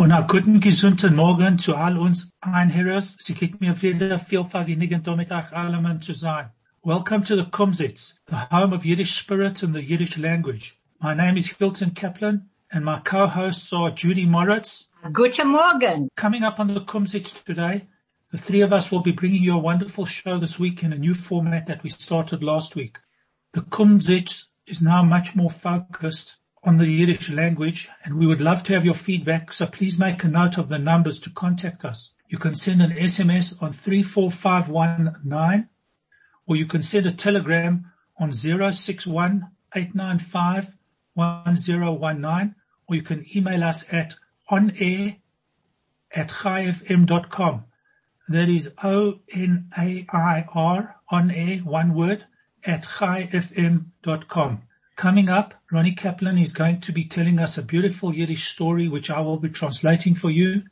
Und einen guten, gesunden Morgen zu all uns Einhörers. Sie gibt mir wieder viel Vergnügen, damit euch zu sein. Welcome to the Kumzits, the home of Yiddish spirit and the Yiddish language. My name is Hilton Kaplan and my co-hosts are Judy Moritz. Guten Morgen. Coming up on the Kumzits today, the three of us will be bringing you a wonderful show this week in a new format that we started last week. The Kumzits is now much more focused on the Yiddish language and we would love to have your feedback. So please make a note of the numbers to contact us. You can send an SMS on 34519 or you can send a telegram on 061 or you can email us at onair at chaifm.com. That is O-N-A-I-R, on air, one word, at chaifm.com. Coming up, Ronnie Kaplan is going to be telling us a beautiful Yiddish story which I will be translating for you.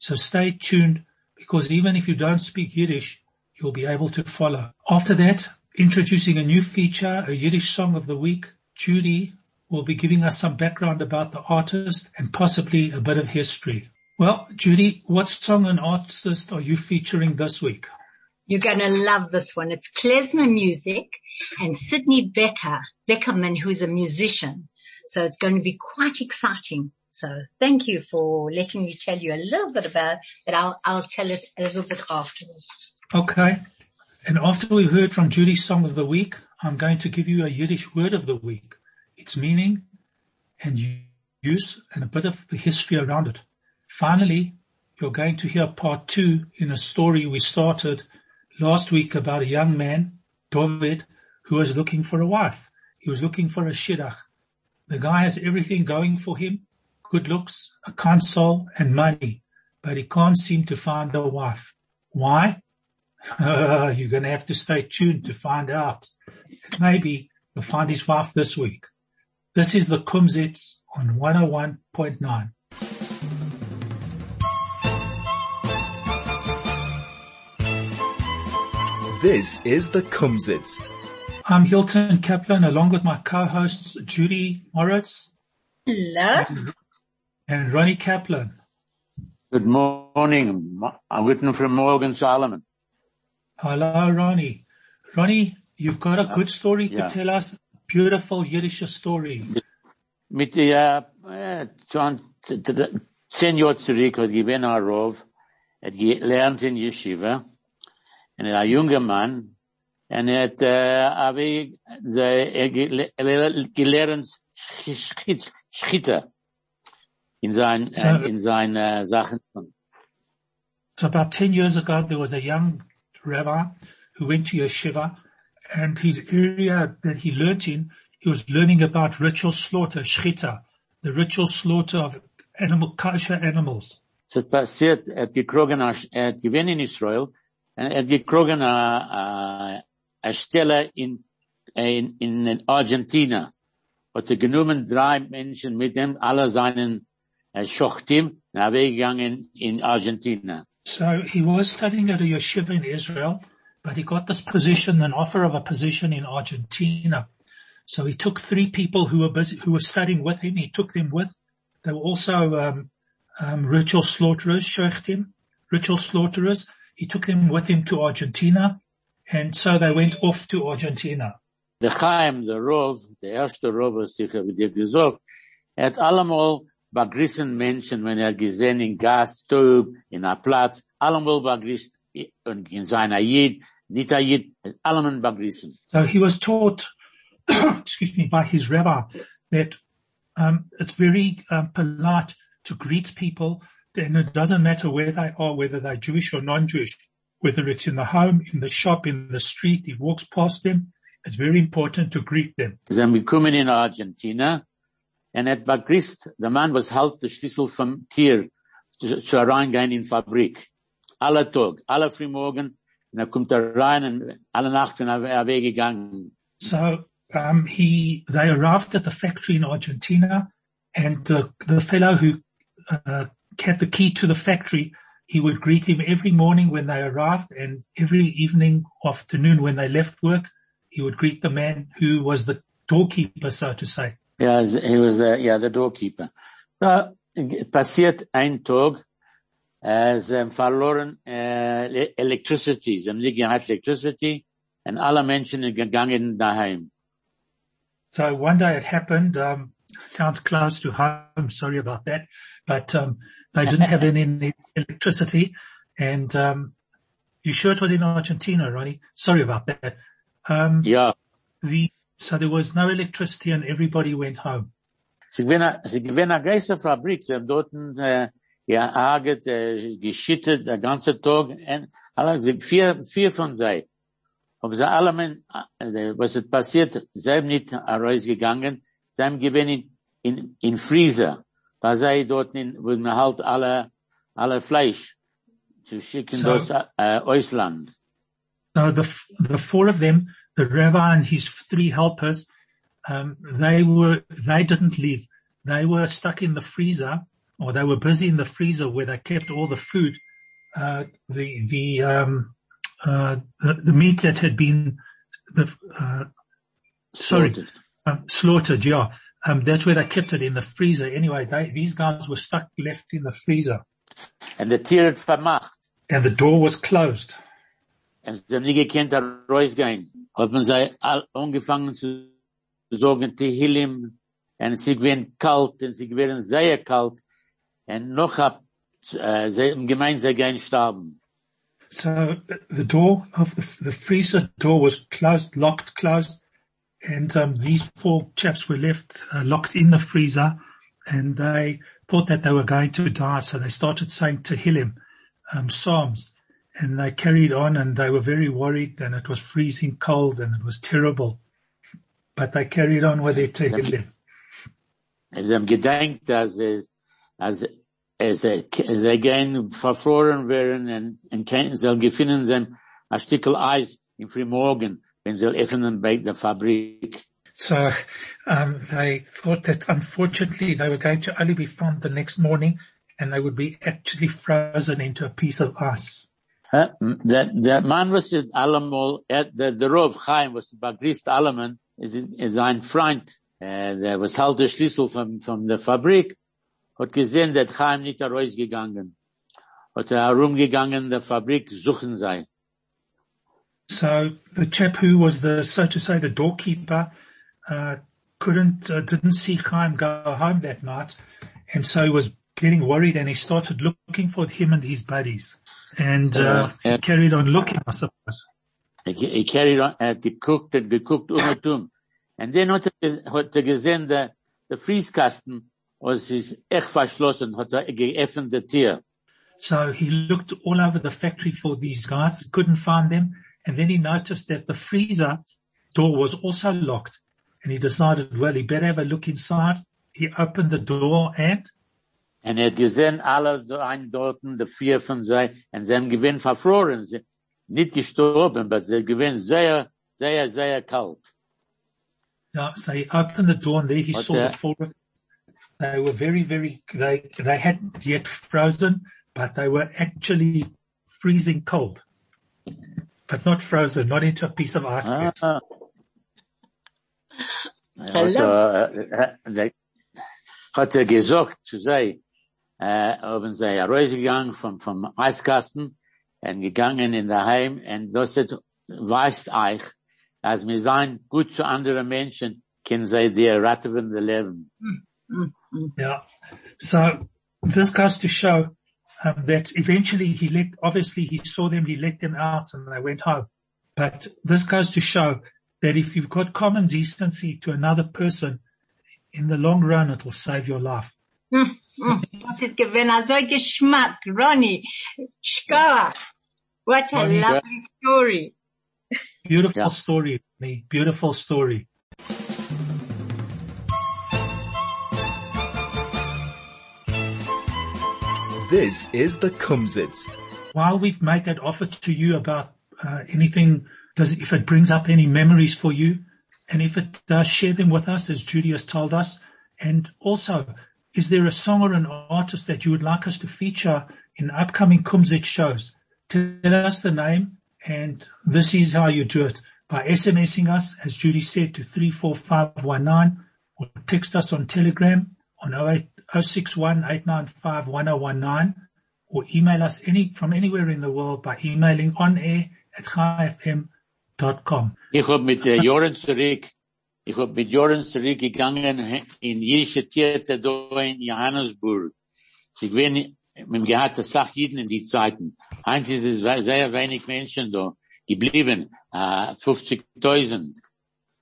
So stay tuned because even if you don't speak Yiddish, you'll be able to follow. After that, introducing a new feature, a Yiddish song of the week, Judy will be giving us some background about the artist and possibly a bit of history. Well, Judy, what song and artist are you featuring this week? You're going to love this one. It's klezmer music and Sydney Becker, Beckerman, who's a musician. So it's going to be quite exciting. So thank you for letting me tell you a little bit about it. I'll, I'll tell it a little bit afterwards. Okay. And after we've heard from Judy's song of the week, I'm going to give you a Yiddish word of the week, its meaning and use and a bit of the history around it. Finally, you're going to hear part two in a story we started last week about a young man, David, who was looking for a wife. He was looking for a shidduch. The guy has everything going for him, good looks, a soul, and money, but he can't seem to find a wife. Why? You're going to have to stay tuned to find out. Maybe he'll find his wife this week. This is the Kumzits on 101.9. This is the Kumzits. I'm Hilton Kaplan along with my co-hosts Judy Moritz. Hello. And Ronnie Kaplan. Good morning. I'm written from Morgan Solomon. Hello, Ronnie. Ronnie, you've got a uh, good story yeah. to tell us. Beautiful Yiddish story. Mit der, äh, 10 Jahre zurück hat gewinn ein Rov, hat gelernt in Yeshiva, und ein junger Mann, und hat, äh, er gelernt Schitter in sein, So- äh, in seine Sachen. So about 10 years ago, there was a young rabbi who went to yeshiva and his area that he learnt in, he was learning about ritual slaughter, shchita, the ritual slaughter of animal, kosher animals. Es hat passiert, er hat gekrogen, er hat in Israel, und er hat gekrogen a, a, in, in, in Argentina. Genommen drei Menschen mit dem, alle seinen äh, Schochtim, er weggegangen in Argentina. So he was studying at a yeshiva in Israel, but he got this position, an offer of a position in Argentina. So he took three people who were busy, who were studying with him. He took them with. They were also um, um, ritual slaughterers, shochtim, ritual slaughterers. He took them with him to Argentina, and so they went off to Argentina. Der Chaim, der Rov, der erste Rov, was ich habe dir gesagt, er hat allemal begrüßen Menschen, wenn er gesehen in Gaststub, in a Platz, allemal begrüßt in, in seiner Jid, nicht a Jid, allemal begrüßen. So he was taught, excuse me, by his rabbi that um, it's very um, polite to greet people, and it doesn't matter where they are, whether they're Jewish or non-Jewish, whether it's in the home, in the shop, in the street, he walks past them. It's very important to greet them. Sie sind gekommen in Argentina and at hat the man was halt the Schlüssel vom Tier zu, reingehen in Fabrik. Alle Tag, alle Frühmorgen und er kommt da rein und alle Nacht sind er weggegangen. So um, he, they arrived at the factory in Argentina, and the the fellow who uh, had the key to the factory, he would greet him every morning when they arrived, and every evening, afternoon when they left work, he would greet the man who was the doorkeeper, so to say. Ja, he was the, yeah, the doorkeeper. So, passiert ein Tag, äh, sie verloren äh, Electricity, sie haben nicht gehabt Electricity, und alle Menschen gegangen daheim. So one day it happened, um, sounds close to home, sorry about that, but um, they didn't have any electricity, and um, you sure it was in Argentina, Ronnie? Sorry about that. Um, Ja, the, so there was no electricity and everybody went home. sie gewinnen, sie gewinnen eine Fabrik, sie haben dort äh, gearbeitet, äh, geschittet, den ganzen Tag, und alle, vier, vier von sie. Aber sie alle, äh, was ist passiert, sie haben nicht rausgegangen, sie haben gewinnen in, in Freezer, da sei dort in, wo man halt alle, alle Fleisch zu schicken So- das, äh, Ausland. So the, the four of them, the rabbi and his three helpers, um, they were, they didn't leave. They were stuck in the freezer or they were busy in the freezer where they kept all the food, uh, the, the, um, uh, the, the meat that had been, the, uh, sorry, Slaughtered. um, slaughtered, yeah. Um, that's where they kept it in the freezer. Anyway, they, these guys were stuck left in the freezer Tier hat vermacht. and the door was closed. Und sie haben nie gekannt, da rausgehen. Hat man sie all angefangen zu sagen, Tehillim, und sie gewesen kalt, und sie gewesen sehr kalt, und noch ab, äh, sie haben gemeint, sie gehen sterben. So the door of the, the freezer door was closed, locked, closed, and um, these four chaps were left uh, locked in the freezer, and they thought that they were going to die. So they started saying Tehillim, um, Psalms, and they carried on, and they were very worried, and it was freezing cold, and it was terrible. But they carried on with their Tehillim. Sie haben gedacht, dass es, als, es, sie gehen verfroren werden, und, und kein, sie gefunden sein, ein Stückel Eis im Frühmorgen, sie öffnen bei der Fabrik. So um, they thought that unfortunately they were going to only be found the next morning, and they would be actually frozen into a piece of ice. Huh? Der, der Mann, was ist allemal, er, der, der Rov Chaim, was begrüßt allemal, ist, ist ein Freund, äh, der was halt der Schlüssel von, von der Fabrik, hat gesehen, dass Chaim nicht rausgegangen. Hat er herumgegangen, der Fabrik suchen sei. So the chap who was the, so to say, the doorkeeper, uh, couldn't, uh, didn't see Chaim go home that night, and so he was getting worried, and he started looking for him and his buddies, and uh, he carried on looking, I suppose. Er carried on, er hat geguckt, hat geguckt, um und um. Und dann hat er, hat er gesehen, der, der Frieskasten, was ist echt verschlossen, hat er geöffnet, der Tür. So he looked all over the factory for these guys, couldn't find them, and then he noticed that the freezer door was also locked, and he decided, well, he better have a look inside. He opened the door and Und er hat gesehen, alle so ein dorten, die vier von sei, und sie haben gewinn verfroren, sie nicht gestorben, aber sie gewinn sehr, sehr, sehr kalt. uh, so he opened the door and there he What saw the- the four of them. They were very, very, they, they hadn't yet frozen, but they were actually freezing cold. But not frozen, not into a piece of ice yet. Ah. So Hat er, hat gesagt zu sei, äh, haben sie rausgegangen vom, vom Eiskasten und gegangen in der Heim und das hat, weist euch, als wir sein gut zu anderen Menschen, können sie dir retten the Leben. Mm, mm, mm. Yeah. So this goes to show um, that eventually he let, obviously he saw them, he let them out and they went home. But this goes to show that if you've got common decency to another person, in the long run it'll save your life. Das ist gewesen, also Geschmack, Ronnie. Schkoach. What a Ronnie, lovely story. Beautiful Yeah. story, me. Beautiful story. This is the Kumzits. While we've made that offer to you about uh, anything, does, if it brings up any memories for you, and if it does, share them with us as Judy has told us. And also, is there a song or an artist that you would like us to feature in upcoming Kumzit shows? Tell us the name and this is how you do it. By SMSing us, as Judy said, to 34519 or text us on Telegram on 061 or email us any, from anywhere in the world by emailing on air at chaifm.com. Ich hab mit äh, Joren zurück, ich hab mit Joren zurückgegangen in jüdische Theater da in Johannesburg. Sie gewinnen, dem gehad das Sachjiden in die Zeiten. Eins ist es sehr wenig Menschen da geblieben, äh, eh, 50.000.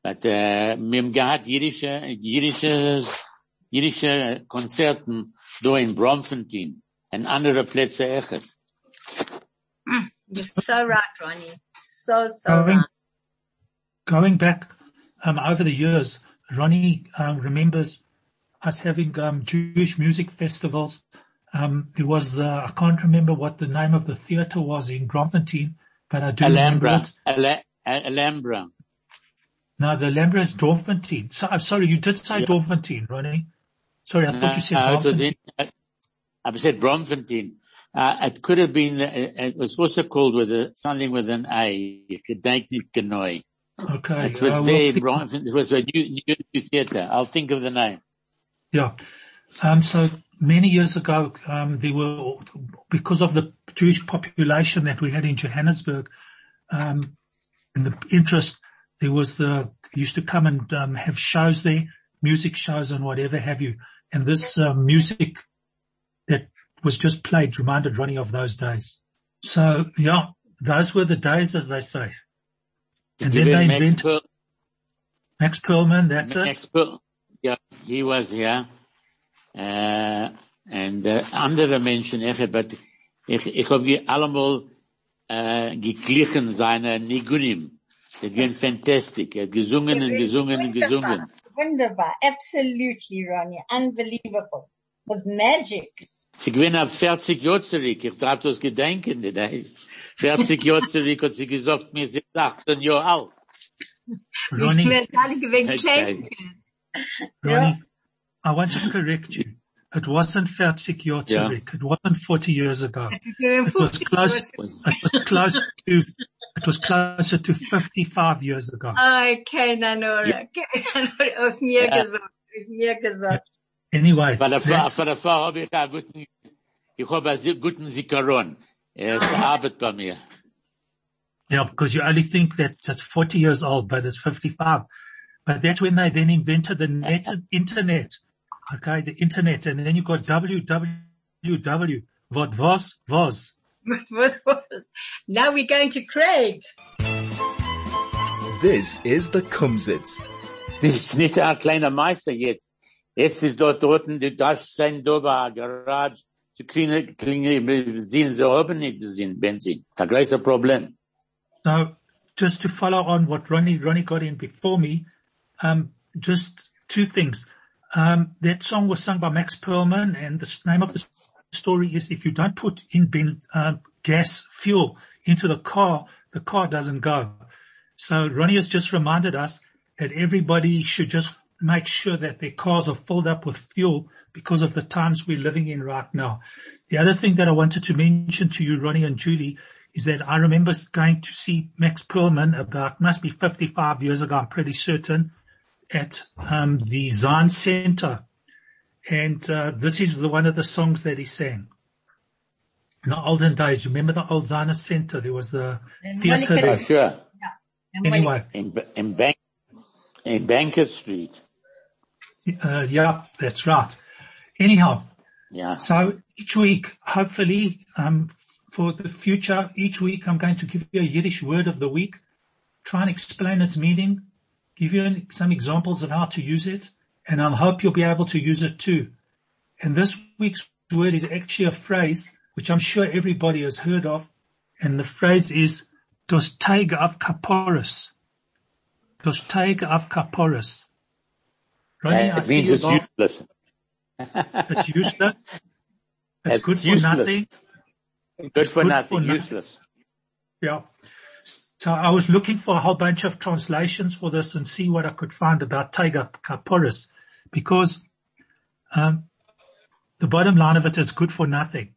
But, äh, eh, mit dem jüdische, jüdische, jüdische Konzerten da in Braamfontein und andere Plätze echt. You're so right, Ronnie. So, so Going, right. going back um, over the years, Ronnie um, remembers us having um, Jewish music festivals. Um, there was the I can't remember what the name of the theatre was in Braamfontein, but I do remember Alhambra, it. Ala- Alhambra. No, the Alhambra is Doornfontein. So, I'm sorry, you did say Yeah. Doornfontein, Ronnie. Sorry, I thought you said No, it in, I said Braamfontein. Uh, it could have been, uh, it was also called with a, something with an A. Okay. It was uh, there in Braamfontein. It was a new, new, new theatre. I'll think of the name. Yeah. Um, so many years ago, um, there were, because of the Jewish population that we had in Johannesburg, um, and the interest, there was the, used to come and, um, have shows there, music shows and whatever have you. And this, um, music that was just played reminded Ronnie of those days. So yeah, those were the days as they say. And then they Max invent Pearl- Max Perlman, that's it. Max Pearl- yeah, he was here. Uh, and uh, andere Menschen, aber ich, ich habe allemal äh, geglichen seine Nigunim. Das war fantastic. Er hat gesungen und gesungen und gesungen. Wunderbar. Absolutely, Ronnie. Unbelievable. It was magic. Sie gewinnen auf 40 Jahre zurück. Ich darf das gedenken. Das ist 40 Jahre zurück hat sie gesagt, mir sind 18 Jahre alt. Ronnie. Alle. Ronnie, I want to correct you. It wasn't 40 Jahre Yeah. It wasn't 40 years ago. It was 50 close, it was close to, it was closer to 55 years ago. Okay, Nanora. Okay, Nanora. Auf mir Ja. gesagt. Auf mir gesagt. Anyway, Bei der Frau, that's- bei der Frau habe ich einen guten, ich habe einen sehr guten Zikaron. Er ist Arbeit bei mir. yeah, because you only think that it's 40 years old, but it's 55. But that's when they then invented the net, internet. Okay, the internet. And then you got www. What was, was. Was, was. Now we're going to Craig. This is the Kumzits. Das ist nicht ein kleiner Meister jetzt. Jetzt ist dort unten, du darfst sein, da war eine Garage, zu kriegen, kriegen, Benzin, sie haben nicht Benzin, Benzin. Das ist ein Problem. So just to follow on what Ronnie, Ronnie got in before me, um, just two things. Um, that song was sung by Max Perlman and the name of the s- story is if you don't put in uh, gas fuel into the car, the car doesn't go. So Ronnie has just reminded us that everybody should just make sure that their cars are filled up with fuel because of the times we're living in right now. The other thing that I wanted to mention to you, Ronnie and Judy, is that I remember going to see Max Perlman about, must be 55 years ago, I'm pretty certain, at um, the Zion Center. And uh, this is the one of the songs that he sang. In the olden days, you remember the old Zionist Center? There was the And theater Monica- Oh, there. sure. And Anyway, In, in Bank, in Banker Street. uh, yeah, that's right. Anyhow, Yeah. So each week, hopefully, um, for the future, each week I'm going to give you a Yiddish word of the week, try and explain its meaning, give you some examples of how to use it, and I hope you'll be able to use it too. And this week's word is actually a phrase which I'm sure everybody has heard of, and the phrase is "dos teiga of kaporis." Dos teiga of kaporis. Ronnie, it means it's useless. It's useless. It's It's good for nothing. Good for good nothing, for nothing. useless. Yeah. So I was looking for a whole bunch of translations for this and see what I could find about Taiga Kaporis because um, the bottom line of it is good for nothing.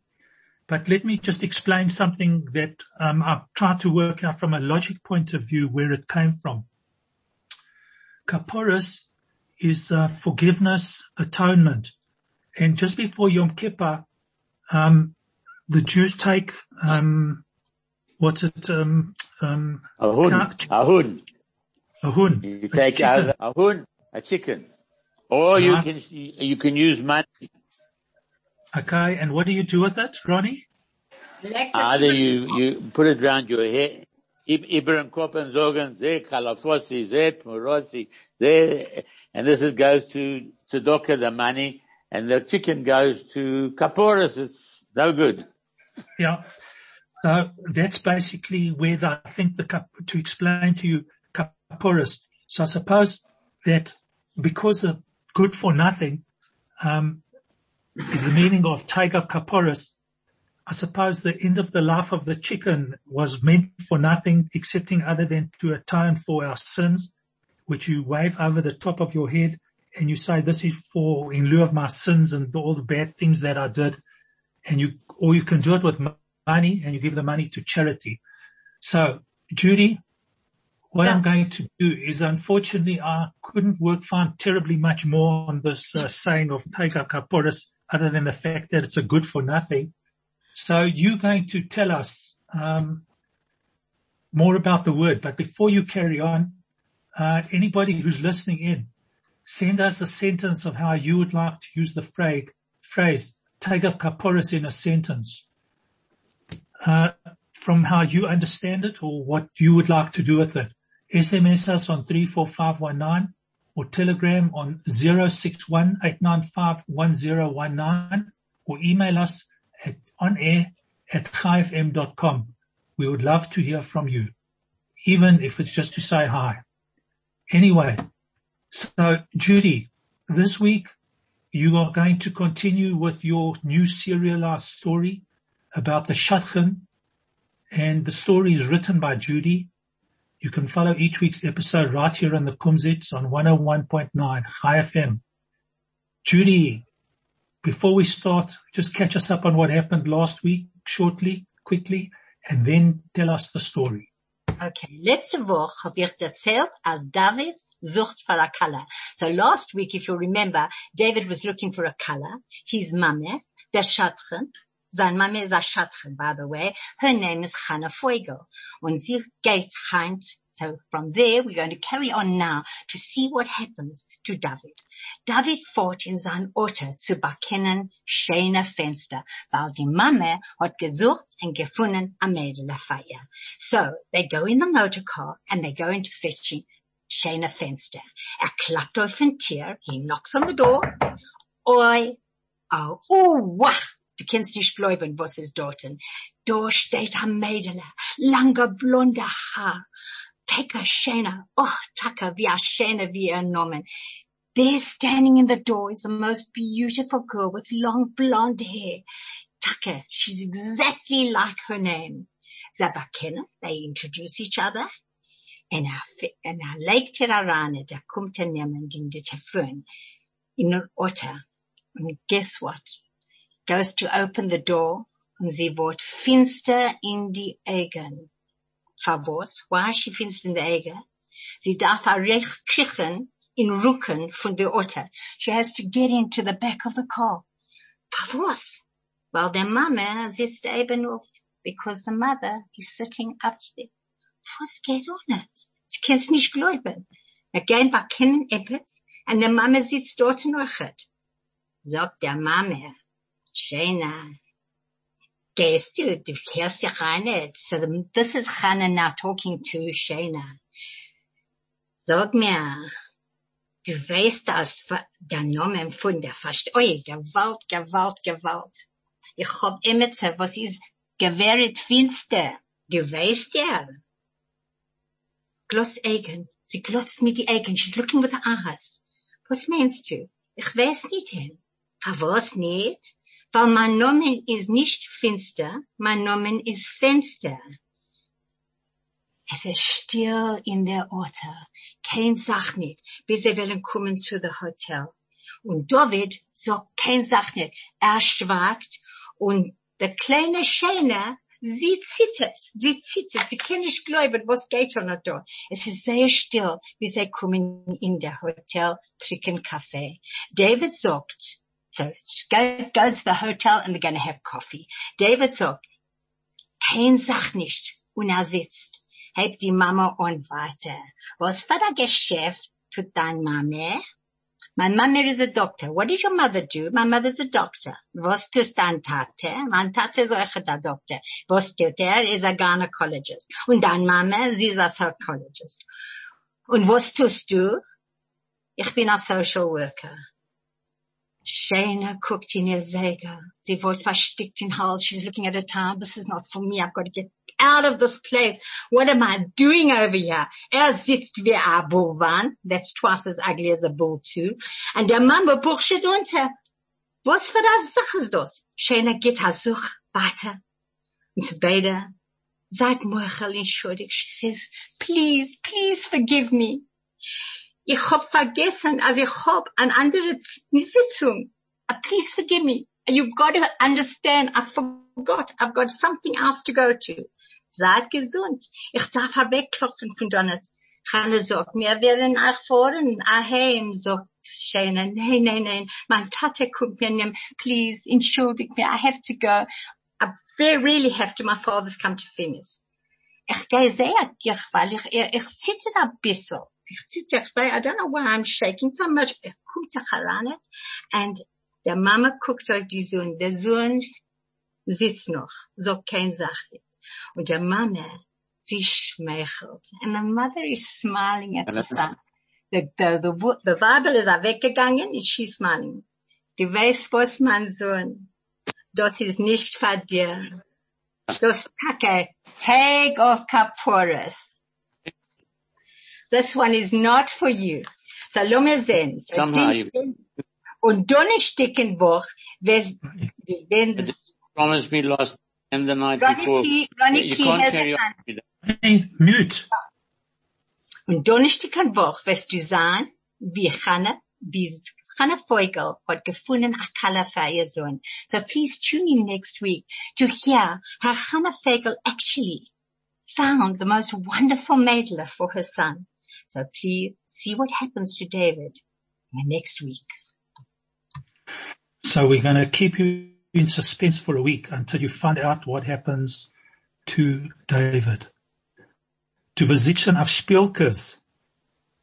But let me just explain something that um, I've tried to work out from a logic point of view where it came from. Kaporis is uh, forgiveness, atonement. And just before Yom Kippur, um, the Jews take, um, what's it, um, um, a hun, a hun, a hun. You take a, a hun, a chicken, or you can you can use money. Okay, and what do you do with it, Ronnie? Either you you put it around your head. Ibram Koppen Zogan, Ze Kalafosi, Ze Tmurosi, Ze, and this is, goes to Tzedakah, the money, and the chicken goes to Kaporis. It's no good. Yeah. So that's basically where the, I think the, to explain to you, Kaporis. So I suppose that because the good for nothing, um, is the meaning of Tiger Kaporis, I suppose the end of the life of the chicken was meant for nothing excepting other than to atone for our sins, which you wave over the top of your head and you say, this is for in lieu of my sins and all the bad things that I did. And you, or you can do it with money and you give the money to charity. So Judy, what yeah. I'm going to do is unfortunately I couldn't work find terribly much more on this uh, saying of take up kaporis other than the fact that it's a good for nothing. So you're going to tell us, um, more about the word, but before you carry on, uh, anybody who's listening in, send us a sentence of how you would like to use the phrase, phrase, take up kaporis in a sentence. Uh, from how you understand it or what you would like to do with it. SMS us on 34519 or telegram on 061 or email us at onair at chaifm.com. We would love to hear from you, even if it's just to say hi. Anyway, so Judy, this week you are going to continue with your new serialized story about the Shadchan and the story is written by Judy. You can follow each week's episode right here on the Kumzits on 101.9 Chai FM. Judy, before we start, just catch us up on what happened last week shortly, quickly, and then tell us the story. Okay, letzte Woche habe ich erzählt, als David sucht for a color. So last week, if you remember, David was looking for a color. His mame, der Shadchan, sein Mame is a Shadchan, by the way. Her name is Hannah Fuego. Und sie geht heint so from there, we're going to carry on now to see what happens to David. David fought in sein Auto zu bekennen schöne Fenster, weil die Mama hat gesucht und gefunden am Mädelfeier. So they go in the motor car and they go into fetching schöne Fenster. Er klappt auf ein Tier, he knocks on the door. Oi, oh, oh! Nicht glauben, was ist dort. Da steht ein Mädel, langer blonder Haar. Taka Shana. Oh, Taka Vyashana via Norman. There standing in the door is the most beautiful girl with long blonde hair. Taka, she's exactly like her name. Zabakena, they introduce each other. En er, en er er arane, der kommt er niemand in die Teflon, in her otter. And guess what? Goes to open the door, and sie wird finster in die Augen. Favos, waar she finds in the Ege. Sie darf recht kriechen in Rücken von der Otter. She has to get into the back of the car. Favos, while their mama sitzt eben auf, because the mother is sitting up there. Was geht on it? Sie kann's nicht glauben. Again, wir kennen etwas, and the mama sitzt dort noch. Sagt der Mama, Du, du kehrst dich rein. So this is Hannah now talking to Shana. Sag mir, du weißt, dass der Name von der oi, Gewalt, Gewalt, Gewalt. Ich hab immer gesagt, was ist gewährt finster. Du weißt ja. Gloss Egen. Sie glotzt mit die Egen. She's looking with her eyes. Was meinst du? Ich weiß nicht hin. Was nicht? Weil mein Name ist nicht finster, mein Name ist Fenster. Es ist still in der Auto. Kein Sach nicht, bis sie wollen kommen zu der Hotel. Und David sagt kein Sach nicht. Er schwagt und der kleine Schäne, sie zittert, sie zittert, sie kann nicht glauben, was geht schon da. Es ist sehr still, wie sie kommen in der Hotel, trinken Kaffee. David sagt, so go, go to the hotel and they're going to have coffee. David sagt, kein Sach nicht. Und er. Hebt die Mama und weiter. Was für ein Geschäft tut dein Mama? My mother is a doctor. What does your mother do? My mother's a doctor. Was tust dein Tate? Mein Tate ist auch der Doktor. Was tut er? Ist a gynecologist. Und dein Mama, sie ist a psychologist. Und was tust du? Ich bin a social worker. Shana cooked in her Zega. Sie wird verstickt in Hals. She's looking at her time. This is not for me. I've got to get out of this place. What am I doing over here? Er sitzt wie a Bullwan. That's twice as ugly as a bull too. And der Mama buchstet unter. Was für eine Sache ist das? Shana geht ha such weiter. Und zu beide. Seid Mochel entschuldigt. She says, please, please forgive me. Ich hab vergessen, also ich hab eine andere Sitzung. Please forgive me. You've got to understand, I forgot. I've got something else to go to. Seid gesund. Ich darf wegklopfen von Donald. Hanne sagt, wir werden erfahren, aheim, sagt Shana. Nein, nein, nein. Mein Tate kommt mir nehmen. Please, entschuldigt mir. I have to go. I really have to. My father's come to finish. Ich gehe sehr dich, weil ich, ich, ich zitter ein bisschen. I don't know why I'm shaking so much. And der Mama guckt auf die Sohn. Der Sohn sitzt noch, so kein sagt it. Und der Mama, sie schmeichelt. And the mother is smiling at the son. The, the, the, the Bible ist weggegangen und she's smiling. Du weißt was, mein Sohn? Das ist nicht für dir. Das Tacke, take off Kaporas. This one is not for you. So, lass mir sehen. So, Somehow die- you- Und Donnerstückenwoch, wenn, wenn, Promised me last and the night Ronnie before. P- Ronnie you P can't has carry a on hand. with that. Hey, mute. und Donnerstückenwoch wirst du sagen, wie Hannah, wie Hannah Feugel hat gefunden a Kala für ihr Sohn. So please tune in next week to hear how Hannah Feugel actually found the most wonderful medal for her son. So please see what happens to David next week. So we're going to keep you in suspense for a week until you find out what happens to David. Du besitzen auf Spielkes.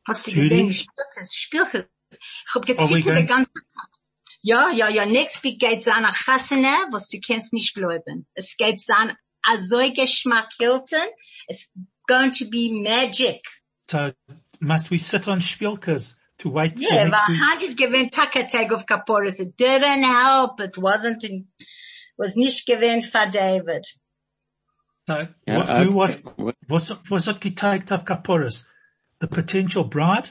Hast du gesehen, spielt es. Ich hab gezittert going- die ganze Ja, ja, ja, next week geht's an a Chassene, was du kannst nicht glauben. Es geht's an a so Geschmack Hilton. It's going to be magic. So must we sit on Spielkes to wait Yeah, next but week? Hand is given Taka tag of Kaporis. It didn't help. It wasn't in, was nicht given for David. So Yeah, what, who was, okay. was, was it geteilt of Kaporis? The potential bride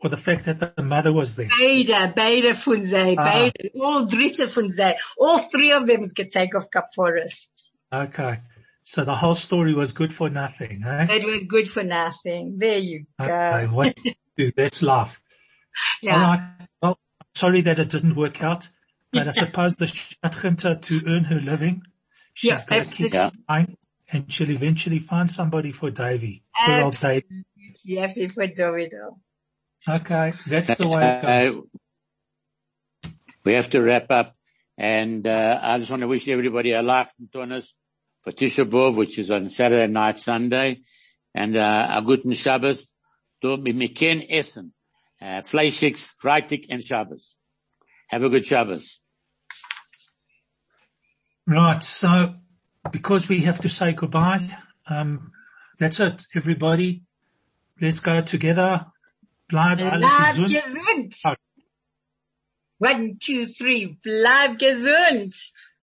or the fact that the mother was there? Beide, beide von sie, Ah. beide, all dritte von sie. All three of them is getake of Kaporis. Okay. So the whole story was good for nothing, eh? It was good for nothing. There you go. Okay, what do? Let's laugh. All Yeah. right. Well, sorry that it didn't work out, but I suppose the Stadtginter to earn her living, she's Yeah, got to keep absolutely. trying and she'll eventually find somebody for Davy. Poor old Davy. You have to Davido. Okay, that's the way it goes. Uh, we have to wrap up and, uh, I just want to wish everybody a life tonus for Tisha B'Av, which is on Saturday night, Sunday, and, uh, a guten Shabbos. Du, wir kennen Essen. Uh, Fleischigs, Freitag and Shabbos. Have a good Shabbos. Right. So because we have to say goodbye, um, that's it, everybody. Let's go together. Bleib alle gesund. gesund. One, two, three. Bleib gesund.